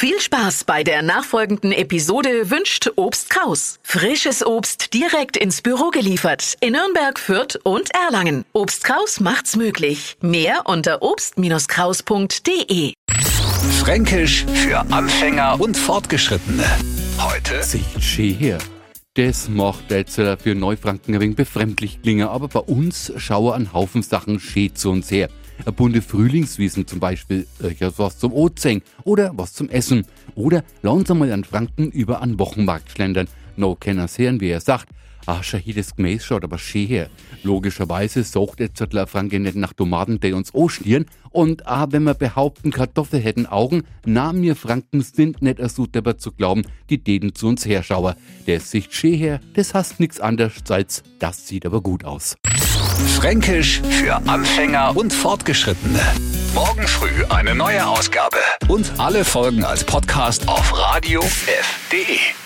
Viel Spaß bei der nachfolgenden Episode wünscht Obst Kraus. Frisches Obst direkt ins Büro geliefert in Nürnberg, Fürth und Erlangen. Obst Kraus macht's möglich. Mehr unter obst-kraus.de. Fränkisch für Anfänger und Fortgeschrittene. Heute Sicht schön her. Das macht jetzt für Neufranken ein wenig befremdlich klingen, aber bei uns schauen ein Haufen Sachen schön zu uns her. Ein bunte Frühlingswiesen zum Beispiel, äh, was zum Ozeng oder was zum Essen. Oder langsam mal an Franken über einen Wochenmarkt schlendern. No kenners hören, wie er sagt. Ah, das Gemäß schaut aber schön her. Logischerweise sucht der Franke nicht nach Tomaten, die uns anschnieren. Und ah, wenn wir behaupten, Kartoffeln hätten Augen, na, mir Franken sind nicht so dabei zu glauben, die Däden zu uns herschauer. Der Sicht schön her, das hast nix anderes als, das sieht aber gut aus. Fränkisch für Anfänger und Fortgeschrittene. Morgen früh eine neue Ausgabe. Und alle Folgen als Podcast auf radiof.de.